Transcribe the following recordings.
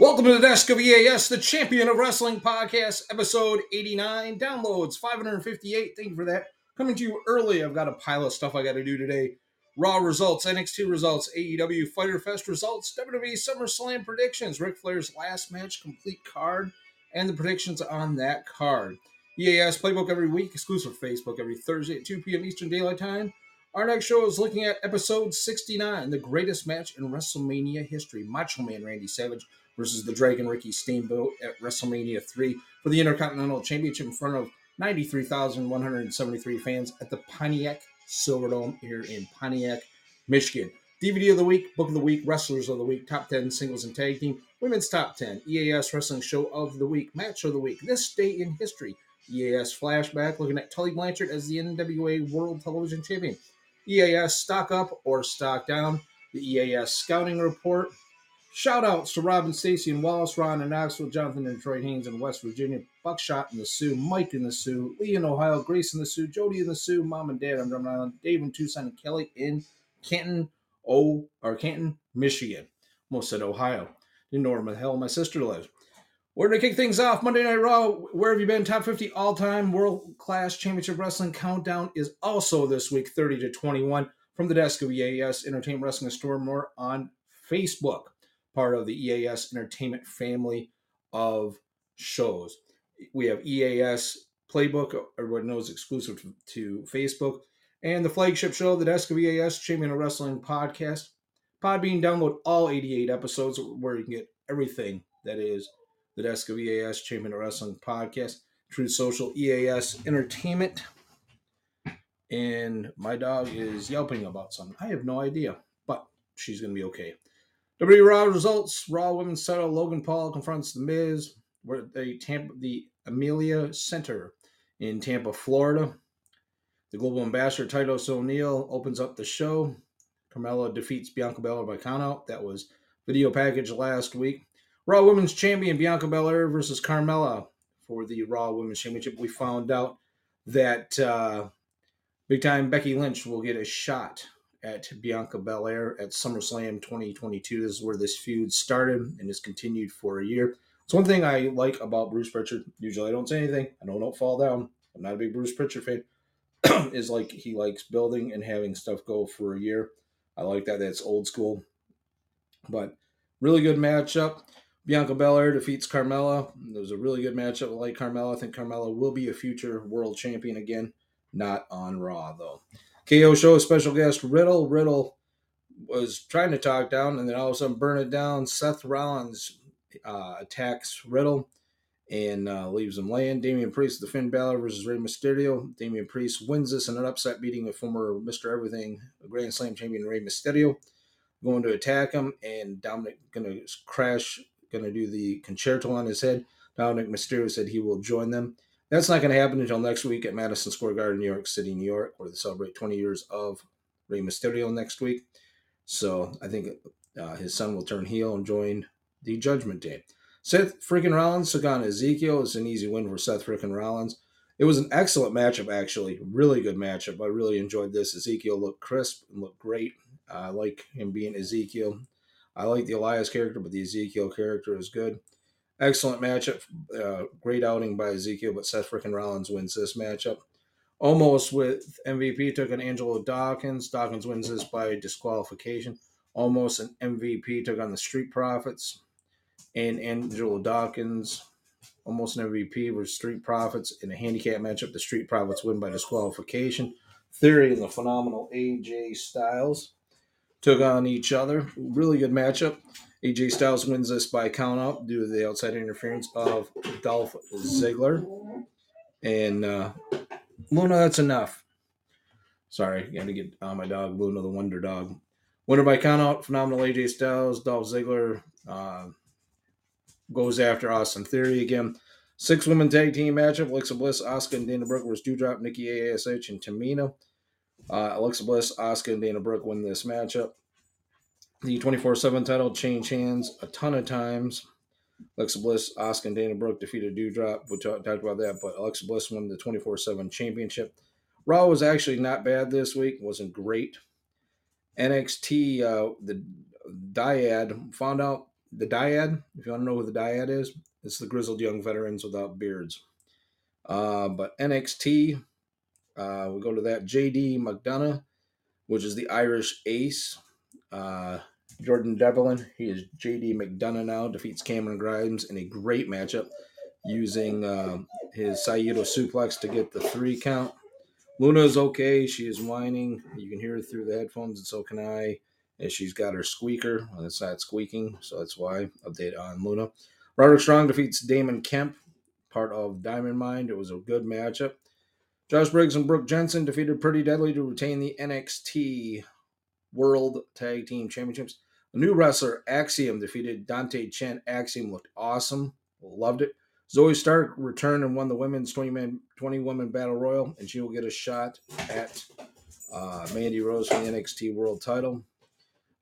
Welcome to the Desk of EAS, the Champion of Wrestling podcast, episode 89. Downloads 558. Thank you for that. Coming to you early. I've got a pile of stuff I got to do today. Raw results, NXT results, AEW Fighter Fest results, WWE SummerSlam predictions, Ric Flair's last match complete card, and the predictions on that card. EAS Playbook every week, exclusive Facebook every Thursday at 2 p.m. Eastern Daylight Time. Our next show is looking at episode 69, the greatest match in WrestleMania history. Macho Man Randy Savage versus the Dragon Ricky Steamboat at WrestleMania 3 for the Intercontinental Championship in front of 93,173 fans at the Pontiac Silverdome here in Pontiac, Michigan. DVD of the week, book of the week, wrestlers of the week, top 10 singles and tag team, women's top 10, EAS wrestling show of the week, match of the week, this day in history, EAS flashback, looking at Tully Blanchard as the NWA World Television Champion, EAS stock up or stock down, the EAS scouting report. Shout outs to Robin Stacy and Wallace, Ron and Knoxville, Jonathan and Detroit Haynes in West Virginia, Buckshot in the Sioux, Mike in the Sioux, Lee in Ohio, Grace in the Sioux, Jody in the Sioux, Mom and Dad on Drum Island, Dave in Tucson, and Kelly in Canton, O or Canton, Michigan. Almost said Ohio. Didn't know where the hell my sister lives. We're to kick things off. Monday Night Raw. Where have you been? Top 50 all time world class championship wrestling countdown is also this week, 30 to 21, from the desk of EAS Entertainment Wrestling Store More on Facebook, part of the EAS Entertainment family of shows. We have EAS Playbook, everyone knows exclusive to, to Facebook, and the flagship show, the Desk of EAS Champion of Wrestling podcast. Podbean, download all 88 episodes where you can get everything that is the Desk of EAS Champion of Wrestling podcast, Truth Social EAS Entertainment. And my dog is yelping about something. I have no idea, but she's going to be okay. WWE Raw results: Raw Women's Title. Logan Paul confronts The Miz. Where the Tampa, the Amelia Center in Tampa, Florida. The Global Ambassador Titus O'Neil opens up the show. Carmella defeats Bianca Belair by countout. That was video package last week. Raw Women's Champion Bianca Belair versus Carmella for the Raw Women's Championship. We found out that uh, big time Becky Lynch will get a shot at Bianca Belair at SummerSlam 2022. This is where this feud started and has continued for a year. It's one thing I like about Bruce Prichard. Usually I don't say anything. I don't, don't fall down. I'm not a big Bruce Prichard fan. is like he likes building and having stuff go for a year. I like that. That's old school. But really good matchup. Bianca Belair defeats Carmella. It was a really good matchup. I like Carmella. I think Carmella will be a future world champion again. Not on Raw though. KO show special guest Riddle. Riddle was trying to talk down, and then all of a sudden burn it down. Seth Rollins uh, attacks Riddle and uh, leaves him laying. Damian Priest, the Finn Balor versus Rey Mysterio. Damian Priest wins this in an upset, beating a former Mr. Everything Grand Slam champion Rey Mysterio. Going to attack him, and Dominic gonna crash, gonna do the Con-Chair-To on his head. Dominic Mysterio said he will join them. That's not going to happen until next week at Madison Square Garden, New York City, New York, where they celebrate 20 years of Rey Mysterio next week. So I think uh, his son will turn heel and join the Judgment Day. Seth freaking Rollins took on Ezekiel. It's an easy win for Seth freaking Rollins. It was an excellent matchup, actually. Really good matchup. I really enjoyed this. Ezekiel looked crisp and looked great. I like him being Ezekiel. I like the Elias character, but the Ezekiel character is good. Excellent matchup. Uh, great outing by Ezekiel, but Seth freaking Rollins wins this matchup. Omos with MVP took on Angelo Dawkins. Dawkins wins this by disqualification. Omos an MVP took on the Street Profits and Angelo Dawkins. Omos an MVP with Street Profits in a handicap matchup. The Street Profits win by disqualification. Theory and the phenomenal AJ Styles took on each other. Really good matchup. AJ Styles wins this by count out due to the outside interference of Dolph Ziggler. And uh, Luna, that's enough. Sorry, got to get on my dog, Luna the Wonder Dog. Winner by count out, phenomenal AJ Styles, Dolph Ziggler uh, goes after Austin Theory again. Six women tag team matchup Alexa Bliss, Asuka, and Dana Brooke versus Doudrop, Nikki ASH, and Tamina. Uh, Alexa Bliss, Asuka, and Dana Brooke win this matchup. The 24 7 title changed hands a ton of times. Alexa Bliss, Asuka, and Dana Brooke defeated Doudrop. We talked about that, but Alexa Bliss won the 24 7 championship. Raw was actually not bad this week, wasn't great. NXT, uh, the Dyad found out the Dyad. If you want to know who the Dyad is, it's the grizzled young veterans without beards. Uh, but NXT, uh, we go to that. JD McDonagh, which is the Irish ace. Uh, Jordan Devlin, he is JD McDonagh now, defeats Cameron Grimes in a great matchup using uh, his Saito suplex to get the three count. Luna is okay. She is whining. You can hear her through the headphones, and so can I. And she's got her squeaker. Well, it's not squeaking, so that's why. Update on Luna. Roderick Strong defeats Damon Kemp, part of Diamond Mine. It was a good matchup. Josh Briggs and Brooks Jensen defeated Pretty Deadly to retain the NXT World Tag Team Championships. A new wrestler, Axiom, defeated Dante Chen. Axiom looked awesome. Loved it. Zoey Stark returned and won the women's 20 man 20 woman battle royal, and she will get a shot at uh, Mandy Rose for the NXT World Title.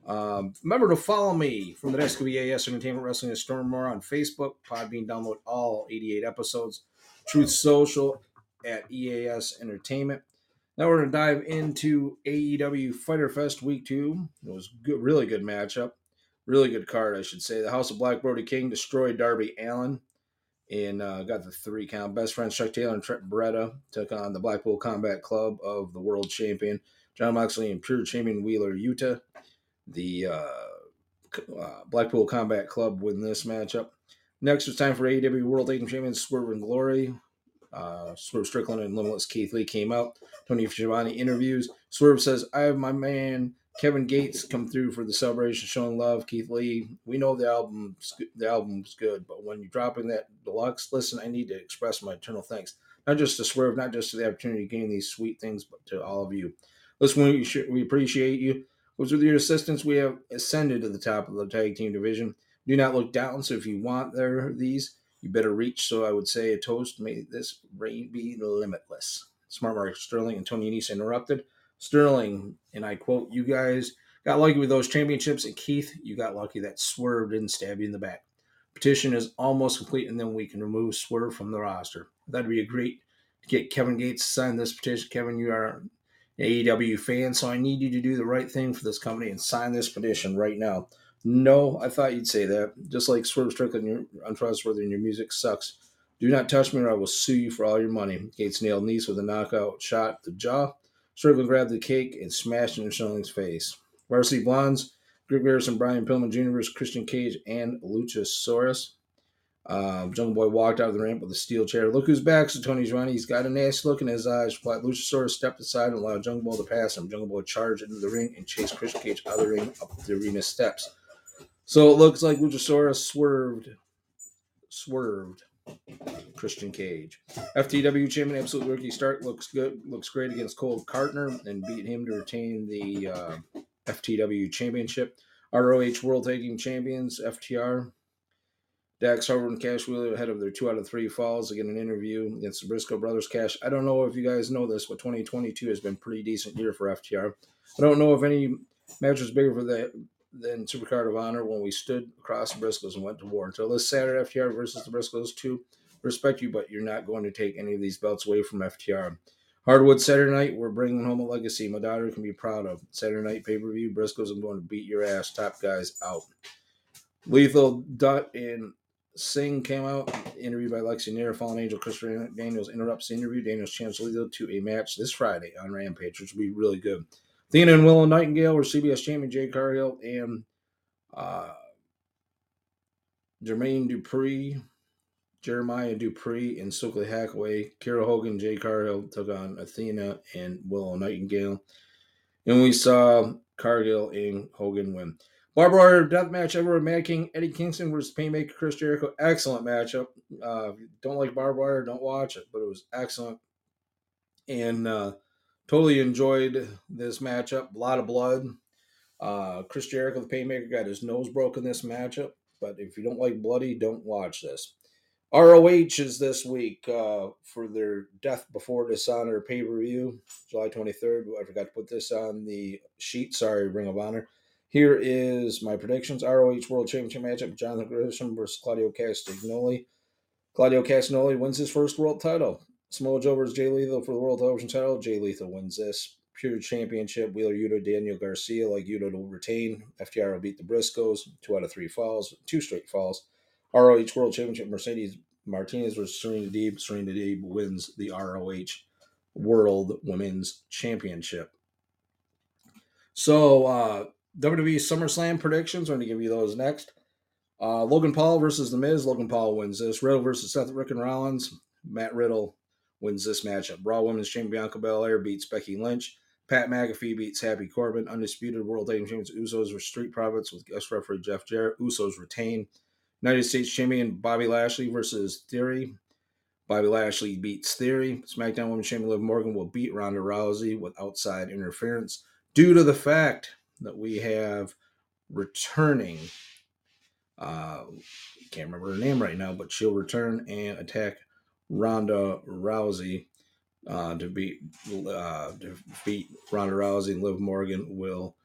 Um, remember to follow me from the SWAS Entertainment Wrestling and Storm More on Facebook. Podbean download all 88 episodes. Truth Social at EAS Entertainment. Now we're going to dive into AEW Fighter Fest Week Two. It was good, really good matchup, really good card, I should say. The House of Black Brody King destroyed Darby Allin and uh, got the three count. Best friends Chuck Taylor and Trent Beretta took on the Blackpool Combat Club of the world champion Jon Moxley and pure champion Wheeler Yuta. The uh, uh, Blackpool Combat Club win this matchup. Next, it's time for AEW World Tag Champions Swerve and Glory. Uh, Swerve Strickland and Limitless Keith Lee came out. Tony Schiavone interviews. Swerve says, I have my man Kevin Gates come through for the celebration, showing love. Keith Lee, we know the album's the album's good, but when you're dropping that deluxe, listen, I need to express my eternal thanks, not just to Swerve, not just to the opportunity to gain these sweet things, but to all of you. Listen, we we appreciate you. Because with your assistance, we have ascended to the top of the tag team division. Do not look down. So if you want there these, you better reach. So I would say a toast. May this reign be limitless. Smart Mark Sterling and Tony Nese interrupted. Sterling, and I quote, You guys got lucky with those championships, and Keith, you got lucky that Swerve didn't stab you in the back. Petition is almost complete, and then we can remove Swerve from the roster. That'd be a great to get Kevin Gates to sign this petition. Kevin, you are an AEW fan, so I need you to do the right thing for this company and sign this petition right now. No, I thought you'd say that. Just like Swerve Strickland, you're untrustworthy and your music sucks. Do not touch me or I will sue you for all your money. Gates nailed Nese with a knockout shot to the jaw. Strickland grabbed the cake and smashed it in face. Varsity Blondes, Griff Garrison, Brian Pillman Jr. versus Christian Cage and Luchasaurus. Um, Jungle Boy walked out of the ramp with a steel chair. Look who's back, so Tony's running. He's got a nasty look in his eyes. But Luchasaurus stepped aside and allowed Jungle Boy to pass him. Jungle Boy charged into the ring and chased Christian Cage out of the ring up the arena steps. So it looks like Luchasaurus swerved, swerved Christian Cage. FTW champion Absolute Ricky Starks looks good, looks great against Cole Karter and beat him to retain the uh, FTW championship. ROH World Tag Team Champions FTR. Dax Harwood and Cash Wheeler ahead of their two out of three falls get an interview against the Briscoe brothers. Cash, I don't know if you guys know this, but 2022 has been pretty decent year for FTR. I don't know if any match was bigger for the than Supercard of Honor when we stood across the Briscoes and went to war. Until this Saturday, FTR versus the Briscoes, too. Respect you, but you're not going to take any of these belts away from FTR. Harwood Saturday night, we're bringing home a legacy my daughter can be proud of. Saturday night pay per view, Briscoes, I'm going to beat your ass. Top guys out. Lethal Dutt and Singh came out, interviewed by Lexi Nair. Fallen Angel Christopher Daniels interrupts the interview. Daniels chance Lethal to a match this Friday on Rampage, which will be really good. Athena and Willow Nightingale were TBS champion Jade Cargill and uh, Jermaine Dupri, Jeremiah Dupri, and Stokely Hackaway. Kiera Hogan, Jade Cargill took on Athena and Willow Nightingale. And we saw Cargill and Hogan win. Barbed wire death match ever Mad King Eddie Kingston versus Painmaker Chris Jericho. Excellent matchup. Uh, don't like barbed wire, don't watch it, but it was excellent. And uh, Totally enjoyed this matchup. A lot of blood. Uh, Chris Jericho, the Painmaker, got his nose broken this matchup. But if you don't like bloody, don't watch this. ROH is this week uh, for their Death Before Dishonor pay per view, July 23rd. I forgot to put this on the sheet. Sorry, Ring of Honor. Here is my predictions ROH World Championship matchup Jonathan Gresham versus Claudio Castagnoli. Claudio Castagnoli wins his first world title. Samoa Joe versus Jay Lethal for the World Television title. Jay Lethal wins this. Pure Championship. Wheeler Yuta, Daniel Garcia, like Yuta will retain. FTR will beat the Briscoes. Two out of three falls, two straight falls. ROH World Championship. Mercedes Martinez versus Serena Deeb. Serena Deeb wins the ROH World Women's Championship. So uh, WWE SummerSlam predictions. I'm going to give you those next. Uh, Logan Paul versus The Miz. Logan Paul wins this. Riddle versus Seth Rick and Rollins. Matt Riddle wins this matchup. Raw Women's Champion Bianca Belair beats Becky Lynch. Pat McAfee beats Happy Corbin. Undisputed World Tag Champions Usos versus Street Profits with guest referee Jeff Jarrett. Usos retain. United States Champion Bobby Lashley versus Theory. Bobby Lashley beats Theory. SmackDown Women's Champion Liv Morgan will beat Ronda Rousey with outside interference due to the fact that we have returning. Uh, can't remember her name right now, but she'll return and attack Ronda Rousey uh, to beat uh, to beat Ronda Rousey. and Liv Morgan will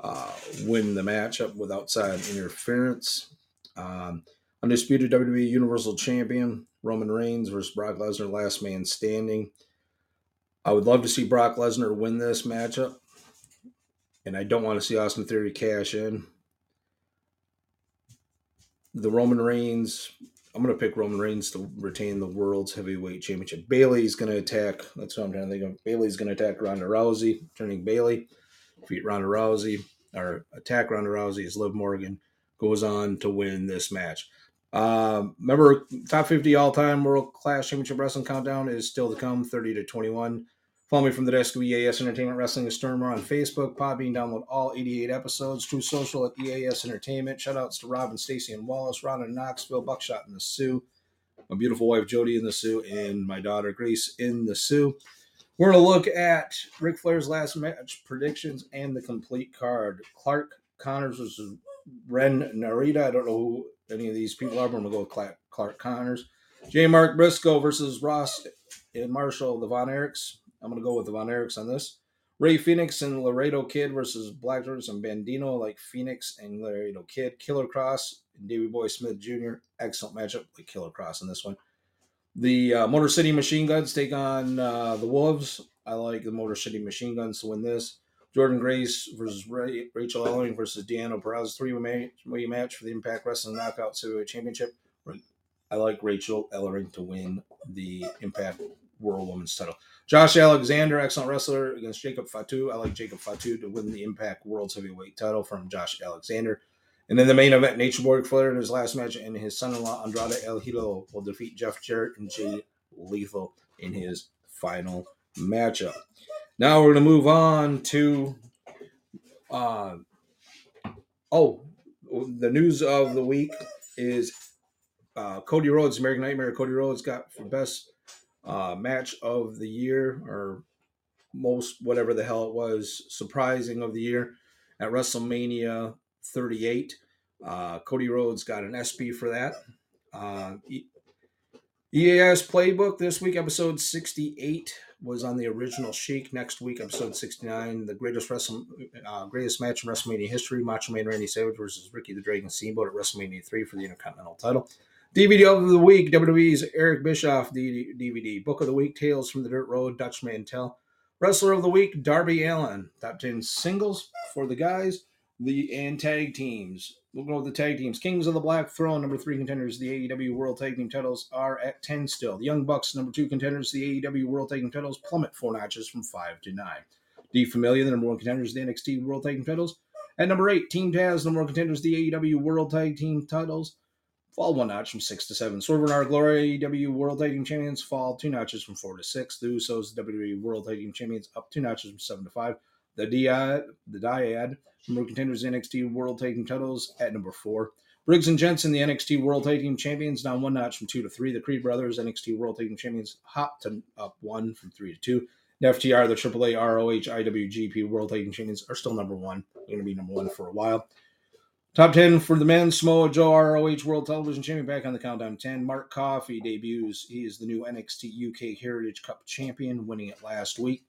uh, win the matchup with outside interference. Um, undisputed WWE Universal Champion Roman Reigns versus Brock Lesnar, last man standing. I would love to see Brock Lesnar win this matchup, and I don't want to see Austin Theory cash in. The Roman Reigns, I'm going to pick Roman Reigns to retain the World's Heavyweight Championship. Bayley's going to attack, that's what I'm trying to think of. Bayley's going to attack Ronda Rousey, turning Bayley, defeat Ronda Rousey, or attack Ronda Rousey as Liv Morgan goes on to win this match. Um, remember, top 50 all time World Class Championship Wrestling Countdown is still to come, 30 to 21. Follow me from the desk of EAS Entertainment Wrestling is Stormer on Facebook. Podbean, download all 88 episodes. True Social at EAS Entertainment. Shoutouts to Rob and Stacy and Wallace, Ron and Knoxville, Buckshot in the Sioux, my beautiful wife Jody in the Sioux, and my daughter Grace in the Sioux. We're going to look at Ric Flair's last match predictions and the complete card. Clark Connors versus Ren Narita. I don't know who any of these people are. But I'm going to go with Clark, Clark Connors. J. Mark Briscoe versus Ross and Marshall, the Von Erichs. I'm going to go with Von Erichs on this. Ray Phoenix and Laredo Kid versus Black Jordan and Bandido, like Phoenix and Laredo Kid. Killer Kross and Davey Boy Smith Jr. Excellent matchup, like Killer Kross in this one. The uh, Motor City Machine Guns take on uh, the Wolves. I like the Motor City Machine Guns to win this. Jordynne Grace versus Ray, Rachael Ellering versus Deanna Perez three way match for the Impact Wrestling Knockout Heavyweight Championship. I like Rachael Ellering to win the Impact World Women's title. Josh Alexander, excellent wrestler against Jacob Fatu. I like Jacob Fatu to win the Impact World Heavyweight title from Josh Alexander. And then the main event, Nature Boy Flair in his last match, and his son-in-law Andrade El Hilo will defeat Jeff Jarrett and Jay Lethal in his final matchup. Now we're going to move on to. Uh, oh, the news of the week is uh, Cody Rhodes, American Nightmare. Cody Rhodes got for best uh, match of the year or most whatever the hell it was, surprising of the year at WrestleMania 38. Uh, Cody Rhodes got an ESPY for that. Uh, EAS playbook this week, episode 68 was on the original Sheik. Next week, episode 69, the greatest wrestle, uh, greatest match in WrestleMania history: Macho Man Randy Savage versus Ricky the Dragon Steamboat at WrestleMania 3 for the Intercontinental title. DVD of the week: WWE's Eric Bischoff DVD. Book of the week: Tales from the Dirt Road. Dutch Mantell. Wrestler of the week: Darby Allin. Top 10 singles for the guys. The and tag teams. We'll go with the tag teams. Kings of the Black Throne, number three contenders. The AEW World Tag Team titles are at 10 still. The Young Bucks, number two contenders. The AEW World Tag Team titles plummet four notches from five to nine. The Familia, the number one contenders. The NXT World Tag Team titles. At number eight, Team Taz, number one contenders. The AEW World Tag Team titles fall one notch from six to seven. Swerve and our Glory W World Tag Team Champions fall two notches from four to six. The Usos WWE World Tag Team Champions up two notches from seven to five. The Dyad, the Dyad, number contenders NXT World Tag Team titles at number four. Briggs and Jensen, the NXT World Tag Team Champions, down one notch from two to three. The Creed Brothers, NXT World Tag Team Champions, hop to up one from three to two. The FTR, the AAA, ROH, IWGP World Tag Team Champions are still number one. They're going to be number one for a while. Top 10 for the men, Samoa Joe, ROH World Television Champion, back on the countdown 10. Mark Coffey debuts. He is the new NXT UK Heritage Cup champion, winning it last week.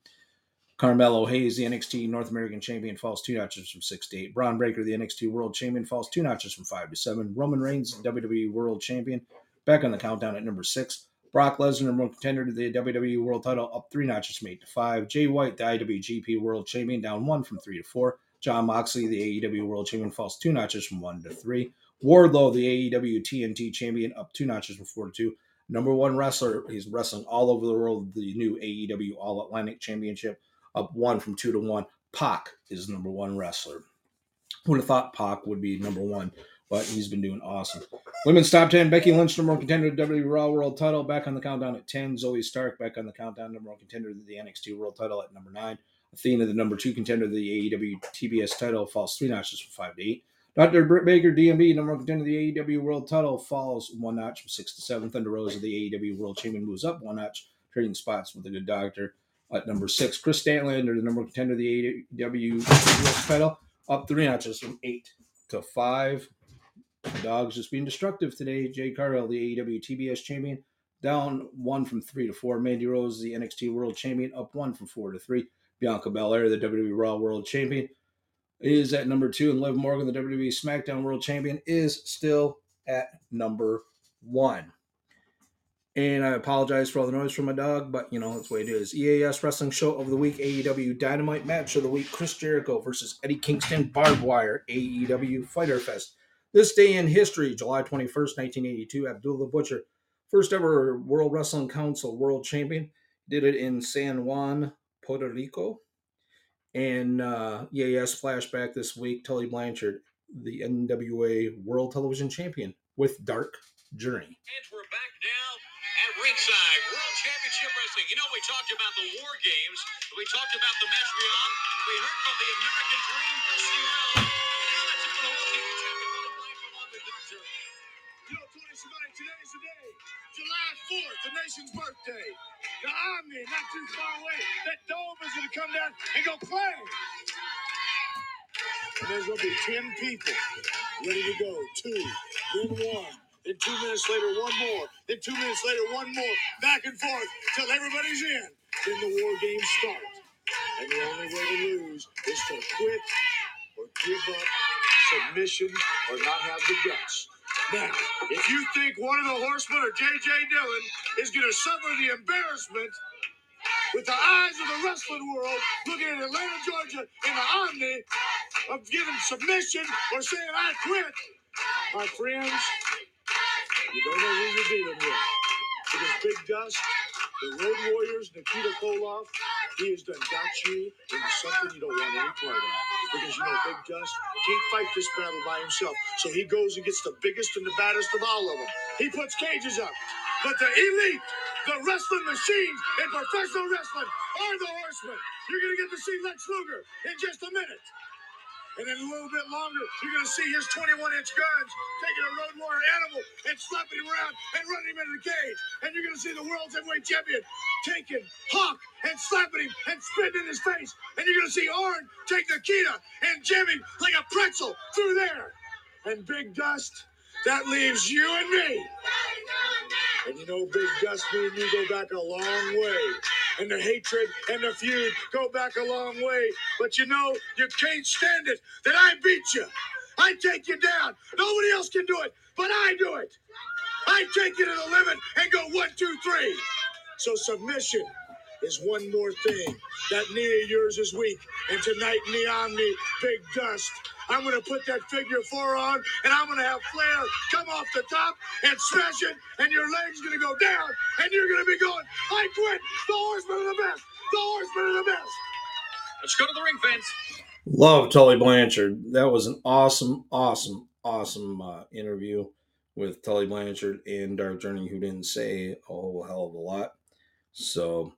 Carmelo Hayes, the NXT North American Champion, falls two notches from six to eight. Bron Breakker, the NXT World Champion, falls two notches from five to seven. Roman Reigns, WWE World Champion, back on the countdown at number six. Brock Lesnar, contender to the WWE World title, up three notches from eight to five. Jay White, the IWGP World Champion, down one from three to four. Jon Moxley, the AEW World Champion, falls two notches from one to three. Wardlow, the AEW TNT Champion, up two notches from four to two. Number one wrestler, he's wrestling all over the world. The new AEW All Atlantic Championship, up one from two to one. Pac is number one wrestler. Who would have thought Pac would be number one, but he's been doing awesome. Women's top 10 Becky Lynch, number one contender to WWE Raw World title, back on the countdown at 10. Zoey Stark, back on the countdown, number one contender to the NXT World title at number nine. Athena, the number two contender of the AEW TBS title, falls three notches from five to eight. Dr. Britt Baker, DMB, number one contender to the AEW World title, falls one notch from six to seven. Thunder Rosa, the AEW World Champion, moves up one notch, trading spots with the good doctor. At number six, Kris Statlander, the number one contender to the AEW World title, up three notches from eight to five. The dog's just being destructive today. Jade Cargill, the AEW TBS champion, down one from three to four. Mandy Rose, the NXT World Champion, up one from four to three. Bianca Belair, the WWE Raw World Champion, is at number two, and Liv Morgan, the WWE SmackDown World Champion, is still at number one. And I apologize for all the noise from my dog, but you know, that's the way it is. EAS Wrestling Show of the Week, AEW Dynamite Match of the Week, Chris Jericho versus Eddie Kingston, Barbed Wire, AEW Fighter Fest. This day in history, July 21st, 1982, Abdullah the Butcher, first ever World Wrestling Council World Champion, did it in San Juan, Puerto Rico. And uh, EAS flashback this week, Tully Blanchard, the NWA World Television Champion with Dark Journey. And we're back now at ringside. World Championship Wrestling. You know, we talked about the War Games. We talked about the match beyond. We heard from the American Dream, Steve Allen. And now let's hear from the World Championship Tully Blanchard on the Dark Journey. You Tony Schiavone, today's the day. July 4th, the nation's birthday. The Omni, not too far away. That dome is going to come down and go play. And there's going to be 10 people ready to go. Two, then one. Then two minutes later, one more. Then two minutes later, one more. Back and forth till everybody's in. Then the war games start. And the only way to lose is to quit or give up, submission, or not have the guts. Now, if you think one of the horsemen or J.J. Dillon is going to suffer the embarrassment with the eyes of the wrestling world looking at Atlanta, Georgia in the Omni of giving submission or saying, I quit, my friends, you don't know who you're dealing with. Because Big Dust, the Road Warriors, Nikita Koloff, he has done got you into something you don't want any part of. Because you know Big can't fight this battle by himself. So he goes and gets the biggest and the baddest of all of them. He puts cages up. But the elite, the wrestling machines in professional wrestling are the horsemen. You're going to get to see Lex Luger in just a minute. And then a little bit longer, you're going to see his 21 inch guns taking a road warrior animal and slapping him around and running him into the cage. And you're going to see the world's heavyweight champion taking Hawk and slapping him and spitting in his face. And you're going to see Arn take Nikita and him like a pretzel through there. And Big Dust, that leaves you and me. And you know, Big Dust, me and you go back a long way. And the hatred and the feud go back a long way. But you know, you can't stand it that I beat you. I take you down. Nobody else can do it, but I do it. I take you to the limit and go one, two, three. So submission is one more thing. That knee of yours is weak. And tonight in the Omni, Big Dust, I'm going to put that figure four on, and I'm going to have Flair come off the top and smash it, and your leg's going to go down, and you're going to be going, I quit. The horsemen are the best. The horsemen are the best. Let's go to the ring fence. Love Tully Blanchard. That was an awesome, awesome, awesome uh, interview with Tully Blanchard and Dark Journey, who didn't say a whole hell of a lot. So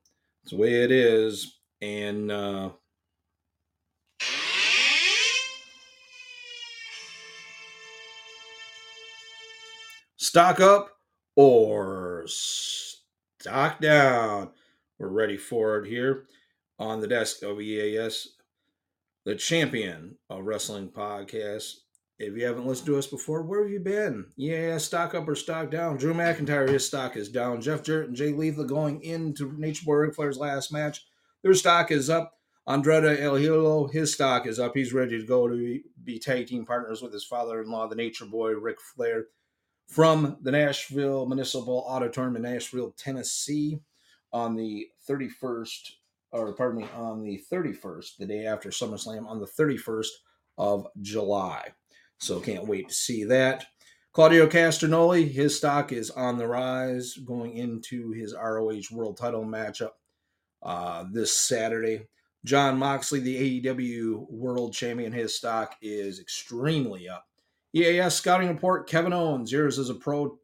it's the way it is. And uh, stock up or stock down. We're ready for it here on the desk of EAS, the champion of wrestling podcast. If you haven't listened to us before, where have you been? Yeah, stock up or stock down. Drew McIntyre, his stock is down. Jeff Jarrett and Jay Lethal going into Nature Boy Ric Flair's last match. Their stock is up. Andrade El Hilo, his stock is up. He's ready to go to be tag team partners with his father in law, the Nature Boy Ric Flair, from the Nashville Municipal Auditorium in Nashville, Tennessee, on the 31st, or pardon me, on the 31st, the day after SummerSlam, on the 31st of July. So can't wait to see that. Claudio Castagnoli, his stock is on the rise going into his ROH World Title matchup uh, this Saturday. Jon Moxley, the AEW World Champion, his stock is extremely up. EAS scouting report Kevin Owens, years as a pro,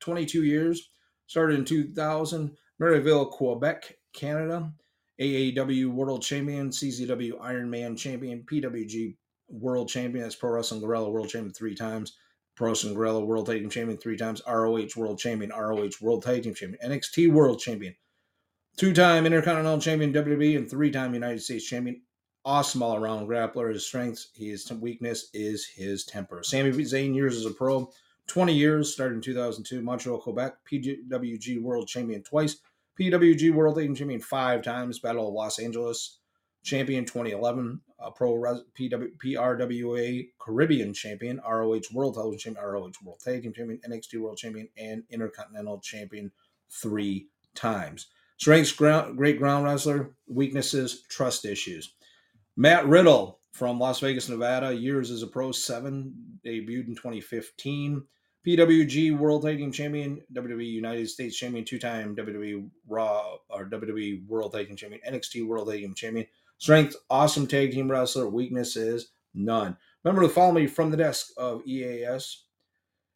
22 years, started in 2000, Marieville, Quebec, Canada. AAW World Champion, CZW Iron Man Champion, PWG World Champion, that's Pro Wrestling Guerrilla World Champion three times, Pro Wrestling Guerrilla World Tag Team Champion three times, ROH World Champion, ROH World Tag Team Champion, NXT World Champion, two time Intercontinental Champion, WWE, and three time United States Champion awesome all around grappler. His strengths, his weakness is his temper. Sami Zayn years as a pro, 20 years, started in 2002, Montreal, Quebec, PWG World Champion twice, PWG World Champion five times, Battle of Los Angeles Champion 2011, uh, Pro PW, PRWA Caribbean Champion, ROH World Television Champion, ROH World Tag Team Champion, NXT World Champion, and Intercontinental Champion three times. Strengths, ground, great ground wrestler. Weaknesses, trust issues. Matt Riddle from Las Vegas, Nevada, years as a pro, seven, debuted in 2015. PWG World Tag Team Champion, WWE United States Champion, two-time WWE Raw or WWE World Tag Team Champion, NXT World Tag Team Champion. Strength, awesome tag team wrestler. Weaknesses, none. Remember to follow me from the desk of EAS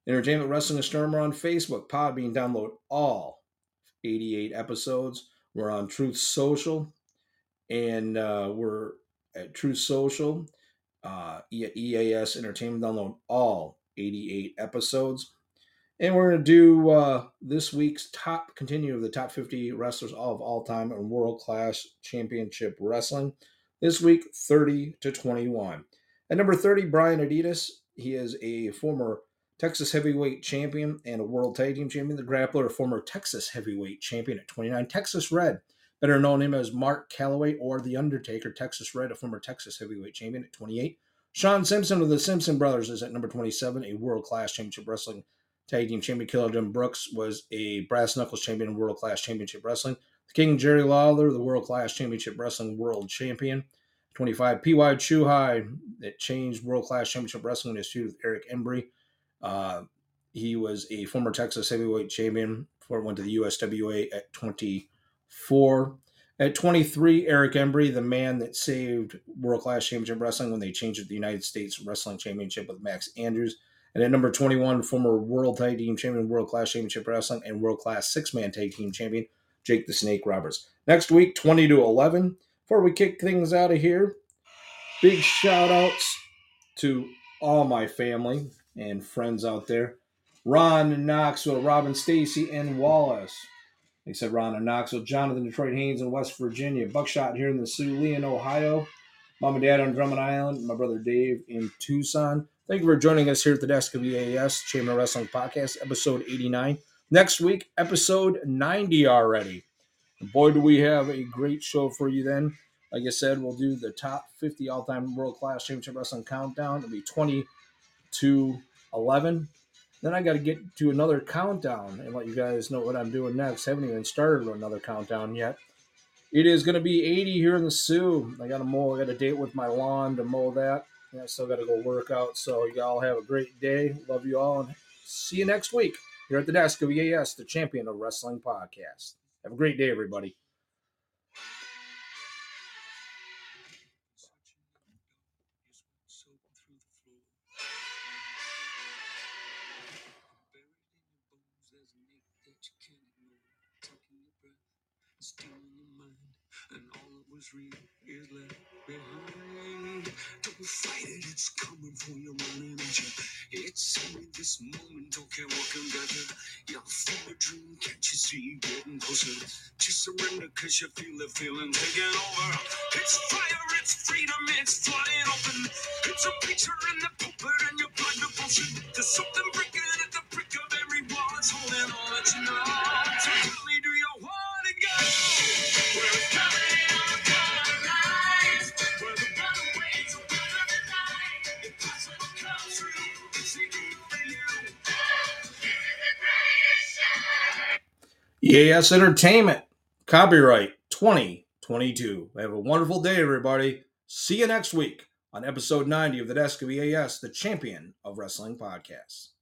Entertainment Wrestling Astronomer on Facebook, Podbean. Download all 88 episodes. We're on Truth Social, and uh, we're at Truth Social, uh, EAS Entertainment. Download all 88 episodes. And we're going to do uh, this week's top, continue of the top 50 wrestlers of all time in world class championship wrestling. This week, 30 to 21. At number 30, Brian Adias. He is a former Texas heavyweight champion and a world tag team champion. The grappler, a former Texas heavyweight champion at 29. Texas Red better known him as Mark Calloway or The Undertaker, Texas Red, a former Texas heavyweight champion at 28. Sean Simpson of the Simpson Brothers is at number 27, a world class championship wrestling tag team champion. Killer Jim Brooks was a brass knuckles champion in world class championship wrestling. The King Jerry Lawler, the world class championship wrestling world champion. 25, P.Y. Chu-Hi, that changed world class championship wrestling in his feud with Eric Embry. Uh, he was a former Texas heavyweight champion before went to the USWA at 24. At 23, Eric Embry, the man that saved World Class Championship Wrestling when they changed it to the United States Wrestling Championship with Max Andrews. And at number 21, former World Tag Team Champion, World Class Championship Wrestling, and World Class Six Man Tag Team Champion, Jake the Snake Roberts. Next week, 20 to 11. Before we kick things out of here, big shout outs to all my family and friends out there. Ron in Knoxville, Robin Stacy, and Wallace. They said Ron in Knoxville, Jonathan Detroit Haynes in West Virginia, Buckshot here in the Sioux in Ohio, Mom and Dad on Drummond Island, my brother Dave in Tucson. Thank you for joining us here at the desk of EAS Chamber Wrestling Podcast, episode 89. Next week, episode 90 already. boy, do we have a great show for you then. Like I said, we'll do the top 50 all time world class championship wrestling countdown. It'll be 20 to 11. Then I got to get to another countdown and let you guys know what I'm doing next. Haven't even started another countdown yet. It is going to be 80 here in the Sioux. I got to mow. I got a date with my lawn to mow that. And I still got to go work out. So y'all have a great day. Love you all, and see you next week here at the desk of EAS, the Champion of Wrestling podcast. Have a great day, everybody. Fight it, it's coming for your own energy. It's only this moment, okay, walking better. You're from a dream, can't you see? Getting closer. Just surrender, cause you feel the feeling taking over. It's fire, it's freedom, it's flying open. It's a picture in the pulpit and your blood devotion. There's something breaking at the brick of every wall. It's holding on, let you know. EAS Entertainment, copyright 2022. Have a wonderful day, everybody. See you next week on episode 90 of the Desk of EAS, the champion of wrestling podcasts.